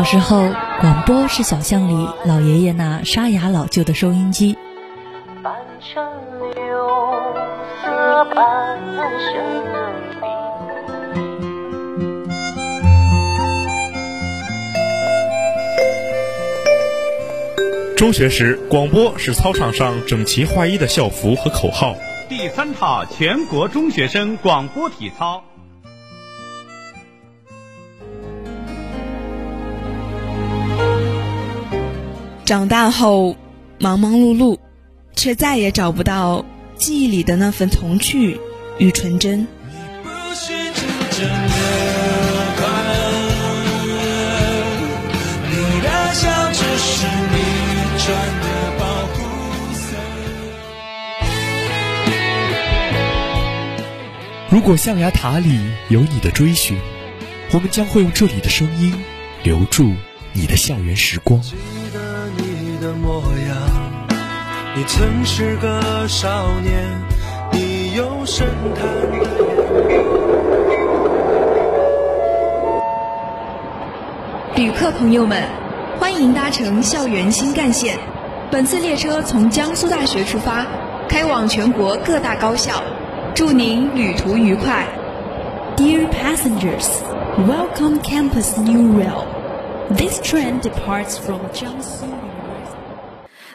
小时候，广播是小巷里老爷爷那沙哑老旧的收音机。中学时，广播是操场上整齐划一的校服和口号。第三套全国中学生广播体操。长大后，忙忙碌碌，却再也找不到记忆里的那份童趣与纯真。如果象牙塔里有你的追寻，我们将会用这里的声音留住你的校园时光。记得你的模样，你曾是个少年，你有深潭的旅客朋友们，欢迎搭乘校园新干线。本次列车从江苏大学出发，开往全国各大高校。祝您旅途愉快。Dear passengers, welcome Campus New Rail. This train departs from Jiangsu.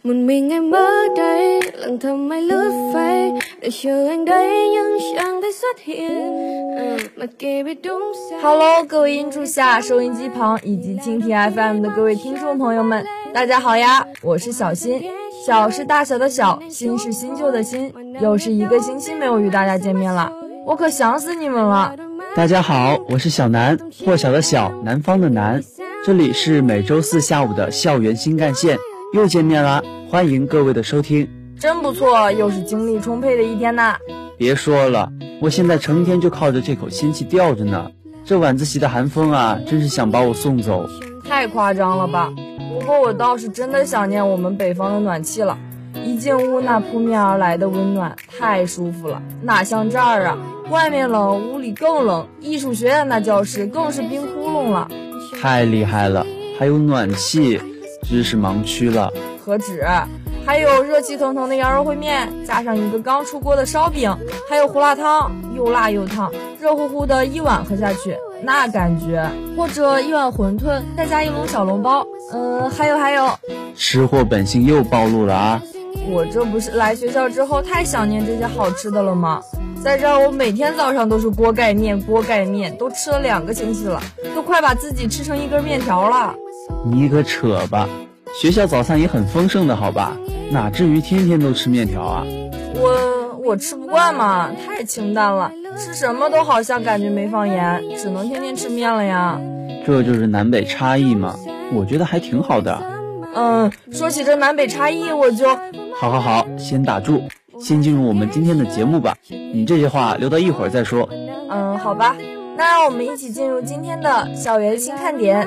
门面爱马代，冷淡爱路费，热血爱盖，影响的夏天。Hello，各位音柱下收音机旁以及蜻蜓 FM 的各位听众朋友们，大家好呀！我是小新，小是大小的小，新是新旧的新，又是一个星期没有与大家见面了，我可想死你们了。大家好，我是小南，破晓的小，南方的南。这里是每周四下午的校园新干线。又见面啦！欢迎各位的收听，真不错，又是精力充沛的一天呐。别说了，我现在成天就靠着这口仙气吊着呢。这晚自习的寒风啊，真是想把我送走。太夸张了吧？不过我倒是真的想念我们北方的暖气了。一进屋，那扑面而来的温暖太舒服了，哪像这儿啊？外面冷，屋里更冷。艺术学院那教室更是冰窟窿了。太厉害了，还有暖气。知识盲区了，何止？还有热气腾腾的羊肉烩面，加上一个刚出锅的烧饼，还有胡辣汤，又辣又烫，热乎乎的一碗喝下去，那感觉。或者一碗馄饨，再加一笼小笼包。嗯，还有还有，吃货本性又暴露了啊！我这不是来学校之后太想念这些好吃的了吗？在这儿，我每天早上都是锅盖面，锅盖面都吃了两个星期了，都快把自己吃成一根面条了。你可扯吧！学校早餐也很丰盛的，好吧？哪至于天天都吃面条啊？我我吃不惯嘛，太清淡了，吃什么都好像感觉没放盐，只能天天吃面了呀。这就是南北差异嘛，我觉得还挺好的。嗯，说起这南北差异，我就……好好好，先打住，先进入我们今天的节目吧。你这些话留到一会儿再说。嗯，好吧，那让我们一起进入今天的校园新看点。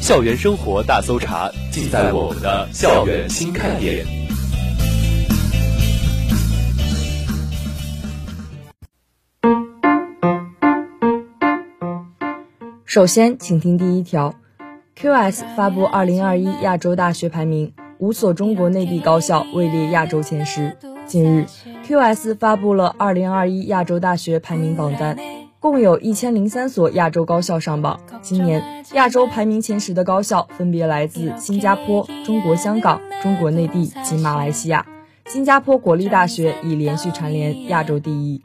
校园生活大搜查，尽在我们的校园新看点。首先，请听第一条。QS 发布2021亚洲大学排名，五所中国内地高校位列亚洲前十。近日，QS 发布了2021亚洲大学排名榜单，共有一千零三所亚洲高校上榜。今年亚洲排名前十的高校分别来自新加坡、中国香港、中国内地及马来西亚。新加坡国立大学已连续蝉联亚洲第一。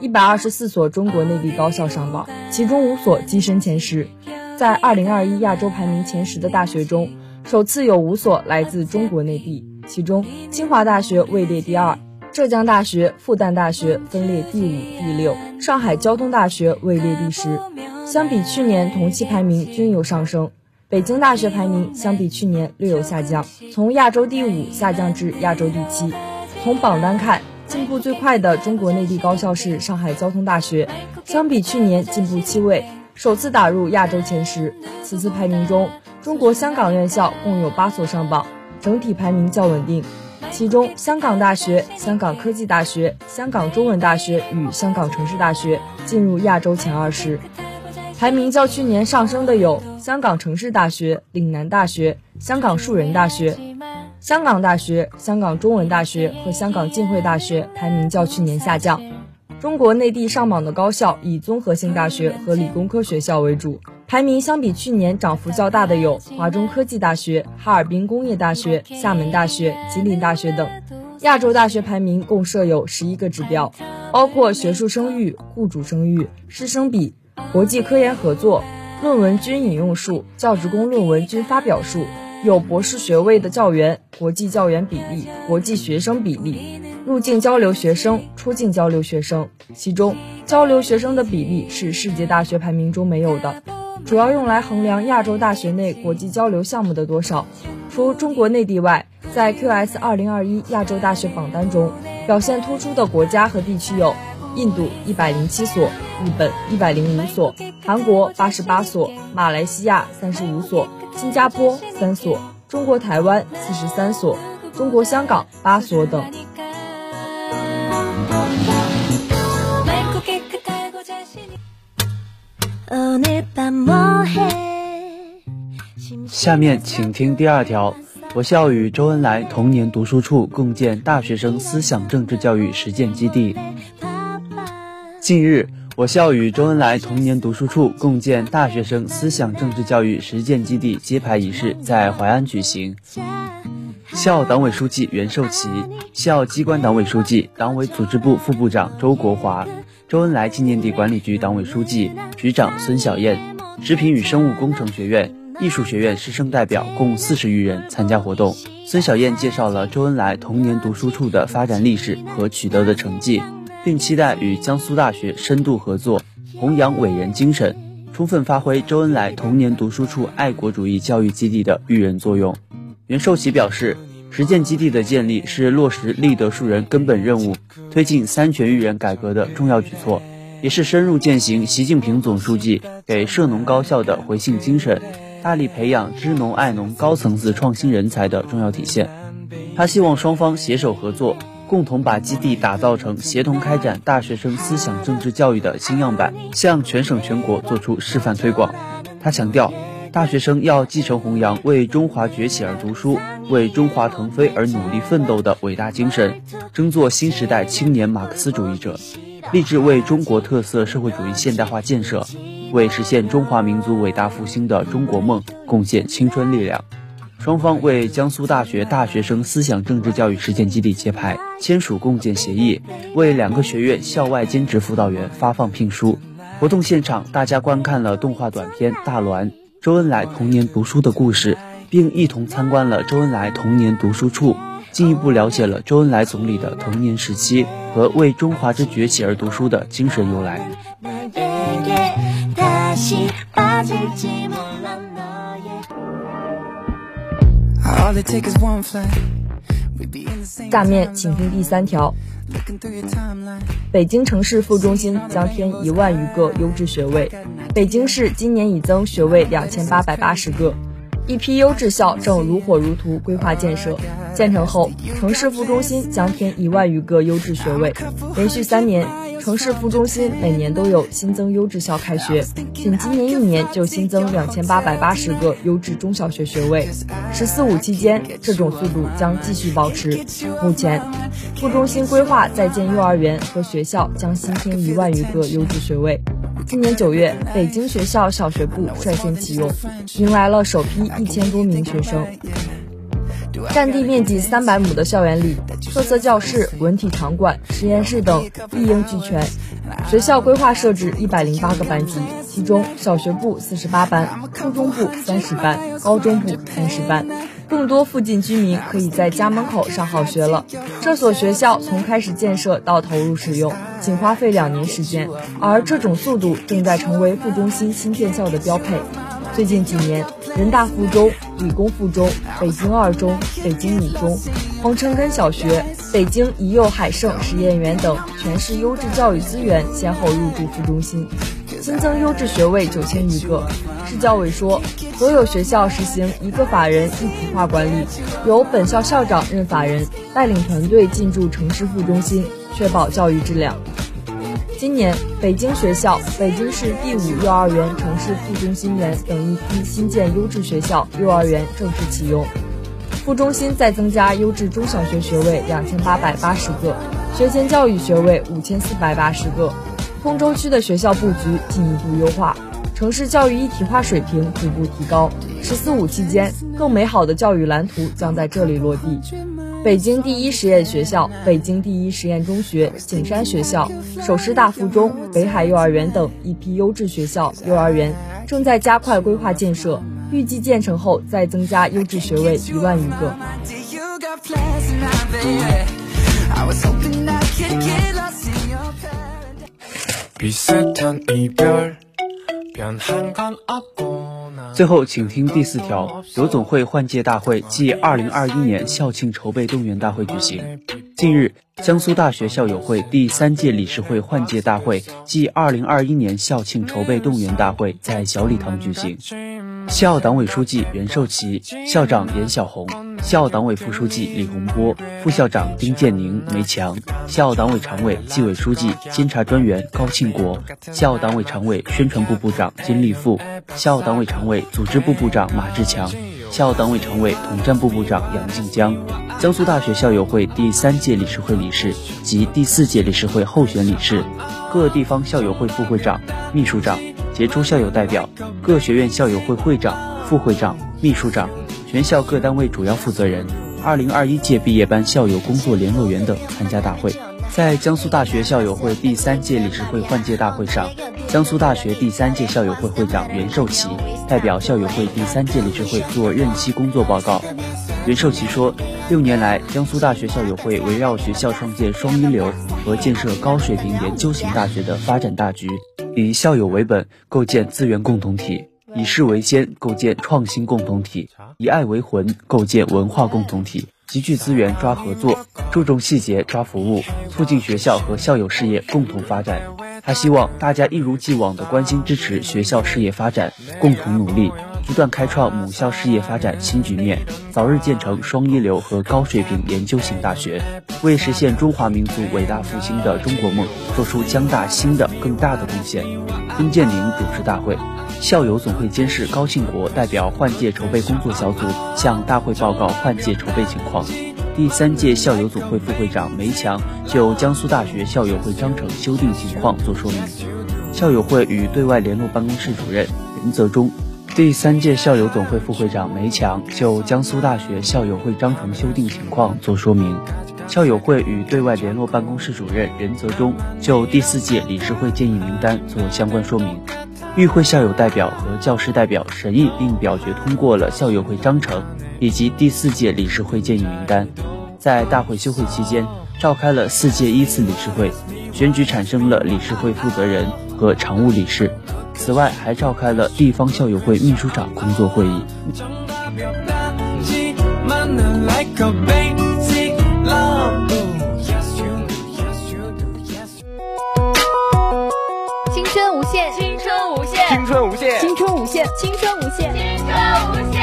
一百二十四所中国内地高校上榜，其中五所跻身前十。在二零二一亚洲排名前十的大学中，首次有五所来自中国内地，其中清华大学位列第二，浙江大学、复旦大学分列第五、第六，上海交通大学位列第十。相比去年同期排名均有上升，北京大学排名相比去年略有下降，从亚洲第五下降至亚洲第七。从榜单看，进步最快的中国内地高校是上海交通大学，相比去年进步七位。首次打入亚洲前十。此次排名中，中国香港院校共有八所上榜，整体排名较稳定。其中，香港大学、香港科技大学、香港中文大学与香港城市大学进入亚洲前二十。排名较去年上升的有香港城市大学、岭南大学、香港树人大学、香港大学、香港中文大学和香港浸会大学，排名较去年下降。中国内地上榜的高校以综合性大学和理工科学校为主，排名相比去年涨幅较大的有华中科技大学、哈尔滨工业大学、厦门大学、吉林大学等。亚洲大学排名共设有十一个指标，包括学术声誉、雇主声誉、师生比、国际科研合作、论文均引用数、教职工论文均发表数、有博士学位的教员、国际教员比例、国际学生比例。入境交流学生、出境交流学生，其中交流学生的比例是世界大学排名中没有的，主要用来衡量亚洲大学内国际交流项目的多少。除中国内地外，在 QS 2021亚洲大学榜单中，表现突出的国家和地区有：印度一百零七所，日本一百零五所，韩国八十八所，马来西亚三十五所，新加坡三所，中国台湾四十三所，中国香港八所等。下面请听第二条。我校与周恩来童年读书处共建大学生思想政治教育实践基地。近日，我校与周恩来童年读书处共建大学生思想政治教育实践基地揭牌仪式在淮安举行。校党委书记袁寿奇、校机关党委书记、党委组织部副部长周国华、周恩来纪念地管理局党委书记、局长孙小燕、食品与生物工程学院、艺术学院师生代表共四十余人参加活动。孙小燕介绍了周恩来童年读书处的发展历史和取得的成绩，并期待与江苏大学深度合作，弘扬伟人精神，充分发挥周恩来童年读书处爱国主义教育基地的育人作用。袁寿奇表示。实践基地的建立是落实立德树人根本任务、推进三全育人改革的重要举措，也是深入践行习近平总书记给涉农高校的回信精神，大力培养知农爱农高层次创新人才的重要体现。他希望双方携手合作，共同把基地打造成协同开展大学生思想政治教育的新样板，向全省全国做出示范推广。他强调。大学生要继承弘扬为中华崛起而读书、为中华腾飞而努力奋斗的伟大精神，争做新时代青年马克思主义者，立志为中国特色社会主义现代化建设、为实现中华民族伟大复兴的中国梦贡献青春力量。双方为江苏大学大学生思想政治教育实践基地揭牌，签署共建协议，为两个学院校外兼职辅导员发放聘书。活动现场，大家观看了动画短片《大栾》。周恩来童年读书的故事，并一同参观了周恩来童年读书处，进一步了解了周恩来总理的童年时期和为中华之崛起而读书的精神由来。下面请听第三条。北京城市副中心将添一万余个优质学位。北京市今年已增学位两千八百八十个，一批优质校正如火如荼规划建设。建成后，城市副中心将添一万余个优质学位。连续三年，城市副中心每年都有新增优质校开学，仅今年一年就新增两千八百八十个优质中小学学位。“十四五”期间，这种速度将继续保持。目前，副中心规划在建幼儿园和学校将新添一万余个优质学位。今年九月，北京学校小学部率先启用，迎来了首批一千多名学生。占地面积三百亩的校园里，特色教室、文体场馆、实验室等一应俱全。学校规划设置一百零八个班级，其中小学部四十八班，初中部三十班，高中部三十班。更多附近居民可以在家门口上好学了。这所学校从开始建设到投入使用，仅花费两年时间，而这种速度正在成为副中心新建校的标配。最近几年，人大附中、理工附中、北京二中、北京五中、黄城根小学、北京一幼海盛实验园等全市优质教育资源先后入驻副中心。新增优质学位九千余个。市教委说，所有学校实行一个法人一体化管理，由本校校长任法人，带领团队进驻城市副中心，确保教育质量。今年，北京学校、北京市第五幼儿园城市副中心园等一批新建优质学校、幼儿园正式启用。副中心再增加优质中小学学位两千八百八十个，学前教育学位五千四百八十个。通州区的学校布局进一步优化，城市教育一体化水平逐步提高。“十四五”期间，更美好的教育蓝图将在这里落地。北京第一实验学校、北京第一实验中学、景山学校、首师大附中、北海幼儿园等一批优质学校、幼儿园正在加快规划建设，预计建成后再增加优质学位一万余个。最后，请听第四条：由总会换届大会暨二零二一年校庆筹备动员大会举行。近日，江苏大学校友会第三届理事会换届大会暨二零二一年校庆筹备动员大会在小礼堂举行。校党委书记袁寿奇、校长严小红、校党委副书记李洪波、副校长丁建宁、梅强、校党委常委、纪委书记、监察专员高庆国、校党委常委、宣传部部长金立富、校党委常委、组织部部长马志强、校党委常委、统战部部长杨静江、江苏大学校友会第三届理事会理事及第四届理事会候选理事、各地方校友会副会长、秘书长。杰出校友代表、各学院校友会会长、副会长、秘书长、全校各单位主要负责人、二零二一届毕业班校友工作联络员等参加大会。在江苏大学校友会第三届理事会换届大会上，江苏大学第三届校友会会长袁寿奇代表校友会第三届理事会做任期工作报告。袁寿奇说，六年来，江苏大学校友会围绕学校创建双一流和建设高水平研究型大学的发展大局。以校友为本，构建资源共同体；以事为先，构建创新共同体；以爱为魂，构建文化共同体。集聚资源抓合作，注重细节抓服务，促进学校和校友事业共同发展。他希望大家一如既往的关心支持学校事业发展，共同努力。不断开创母校事业发展新局面，早日建成双一流和高水平研究型大学，为实现中华民族伟大复兴的中国梦做出将大新的更大的贡献。丁建宁主持大会，校友总会监事高庆国代表换届筹备工作小组向大会报告换届筹备情况。第三届校友总会副会长梅强就江苏大学校友会章程修订情况作说明。校友会与对外联络办公室主任任泽忠。第三届校友总会副会长梅强就江苏大学校友会章程修订情况作说明，校友会与对外联络办公室主任任泽忠就第四届理事会建议名单做相关说明。与会校友代表和教师代表审议并表决通过了校友会章程以及第四届理事会建议名单。在大会休会期间，召开了四届一次理事会，选举产生了理事会负责人和常务理事。此外，还召开了地方校友会秘书长工作会议。春无限，青春无限，青春无限，青春无限，青春无限，青春无限，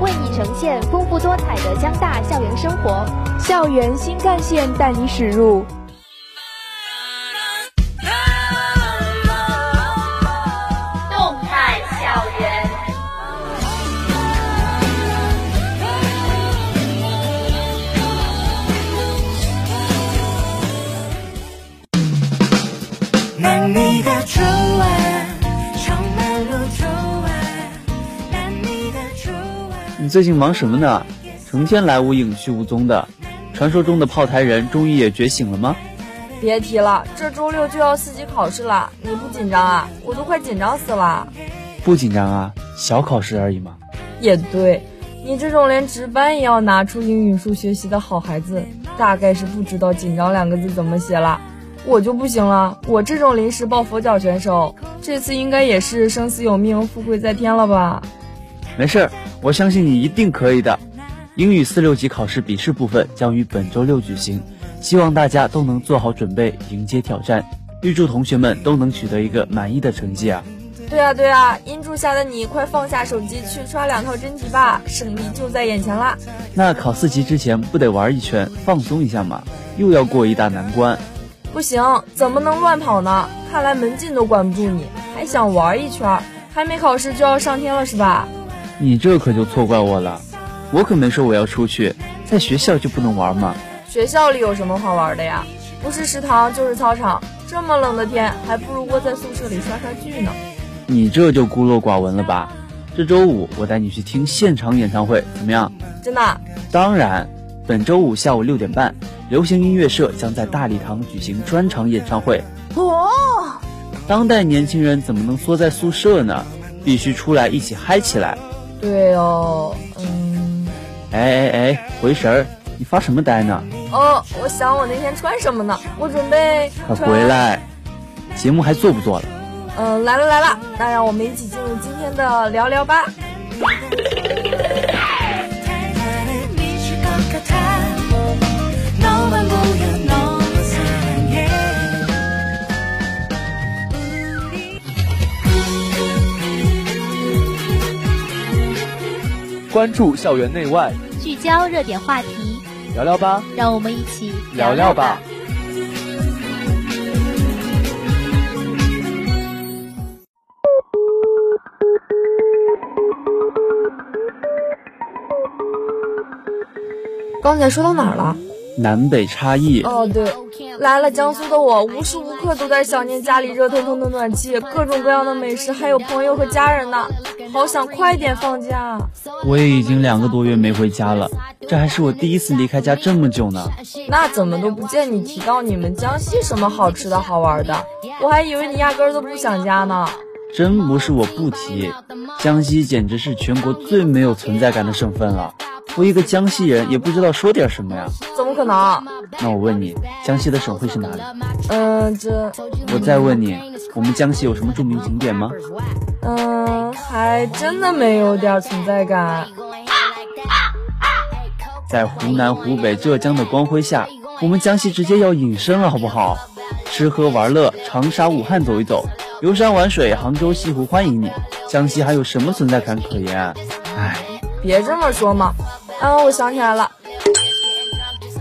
为你呈现丰富多彩的江大校园生活，校园新干线带你驶入。你最近忙什么呢？成天来无影去无踪的。传说中的炮台人终于也觉醒了吗？别提了，这周六就要四级考试了，你不紧张啊？我都快紧张死了。不紧张啊，小考试而已嘛。也对，你这种连值班也要拿出英语书学习的好孩子，大概是不知道“紧张”两个字怎么写了。我就不行了，我这种临时抱佛脚选手，这次应该也是生死有命，富贵在天了吧？没事儿，我相信你一定可以的。英语四六级考试笔试部分将于本周六举行，希望大家都能做好准备，迎接挑战。预祝同学们都能取得一个满意的成绩啊！对啊对啊，阴柱下的你快放下手机去刷两套真题吧，胜利就在眼前啦！那考四级之前不得玩一圈放松一下嘛？又要过一大难关。不行，怎么能乱跑呢？看来门禁都管不住你，还想玩一圈？还没考试就要上天了是吧？你这可就错怪我了，我可没说我要出去，在学校就不能玩吗？学校里有什么好玩的呀？不是食堂就是操场，这么冷的天，还不如窝在宿舍里刷刷剧呢。你这就孤陋寡闻了吧？这周五我带你去听现场演唱会，怎么样？真的？当然，本周五下午六点半，流行音乐社将在大礼堂举行专场演唱会。哦，当代年轻人怎么能缩在宿舍呢？必须出来一起嗨起来。对哦，嗯。哎哎哎，回神儿，你发什么呆呢？哦，我想我那天穿什么呢？我准备。快回来，节目还做不做了？嗯，来了来了，那让我们一起进入今天的聊聊吧。关注校园内外，聚焦热点话题，聊聊吧，让我们一起聊聊吧。刚才说到哪儿了？南北差异。哦，对，来了江苏的我，无时无刻都在想念家里热腾腾的暖气，各种各样的美食，还有朋友和家人呢。好想快点放假。我也已经两个多月没回家了，这还是我第一次离开家这么久呢。那怎么都不见你提到你们江西什么好吃的好玩的？我还以为你压根都不想家呢。真不是我不提，江西简直是全国最没有存在感的省份了。我一个江西人也不知道说点什么呀？怎么可能？那我问你，江西的省会是哪里？嗯，这……我再问你，我们江西有什么著名景点吗？嗯，还真的没有点存在感。在湖南、湖北、浙江的光辉下，我们江西直接要隐身了，好不好？吃喝玩乐，长沙、武汉走一走，游山玩水，杭州、西湖欢迎你。江西还有什么存在感可言？唉，别这么说嘛。啊，我想起来了，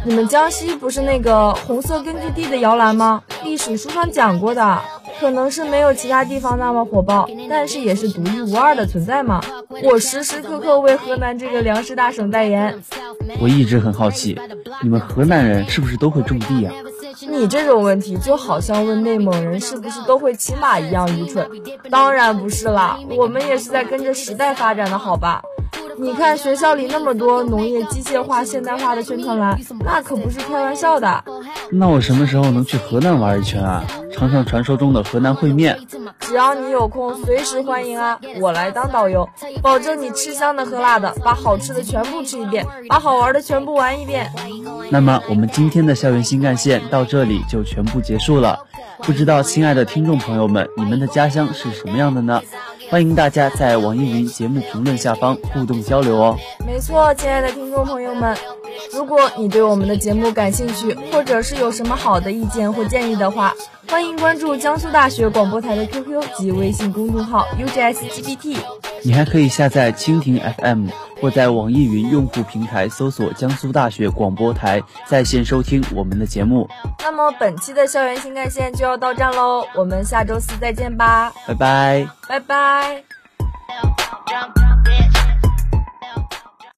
你们江西不是那个红色根据地的摇篮吗？历史书上讲过的，可能是没有其他地方那么火爆，但是也是独一无二的存在嘛。我时时刻刻为河南这个粮食大省代言。我一直很好奇，你们河南人是不是都会种地呀？你这种问题就好像问内蒙人是不是都会骑马一样愚蠢。当然不是啦，我们也是在跟着时代发展的，好吧？你看学校里那么多农业机械化、现代化的宣传栏，那可不是开玩笑的。那我什么时候能去河南玩一圈啊？尝尝传说中的河南烩面。只要你有空，随时欢迎啊！我来当导游，保证你吃香的喝辣的，把好吃的全部吃一遍，把好玩的全部玩一遍。那么我们今天的校园新干线到这里就全部结束了。不知道亲爱的听众朋友们，你们的家乡是什么样的呢？欢迎大家在网易云节目评论下方互动交流哦。没错，亲爱的听众朋友们，如果你对我们的节目感兴趣，或者是有什么好的意见或建议的话，欢迎关注江苏大学广播台的 QQ 及微信公众号 UGSGBT。你还可以下载蜻蜓 FM，或在网易云用户平台搜索江苏大学广播台，在线收听我们的节目。那么本期的校园新干线就要到站喽，我们下周四再见吧，拜拜，拜拜。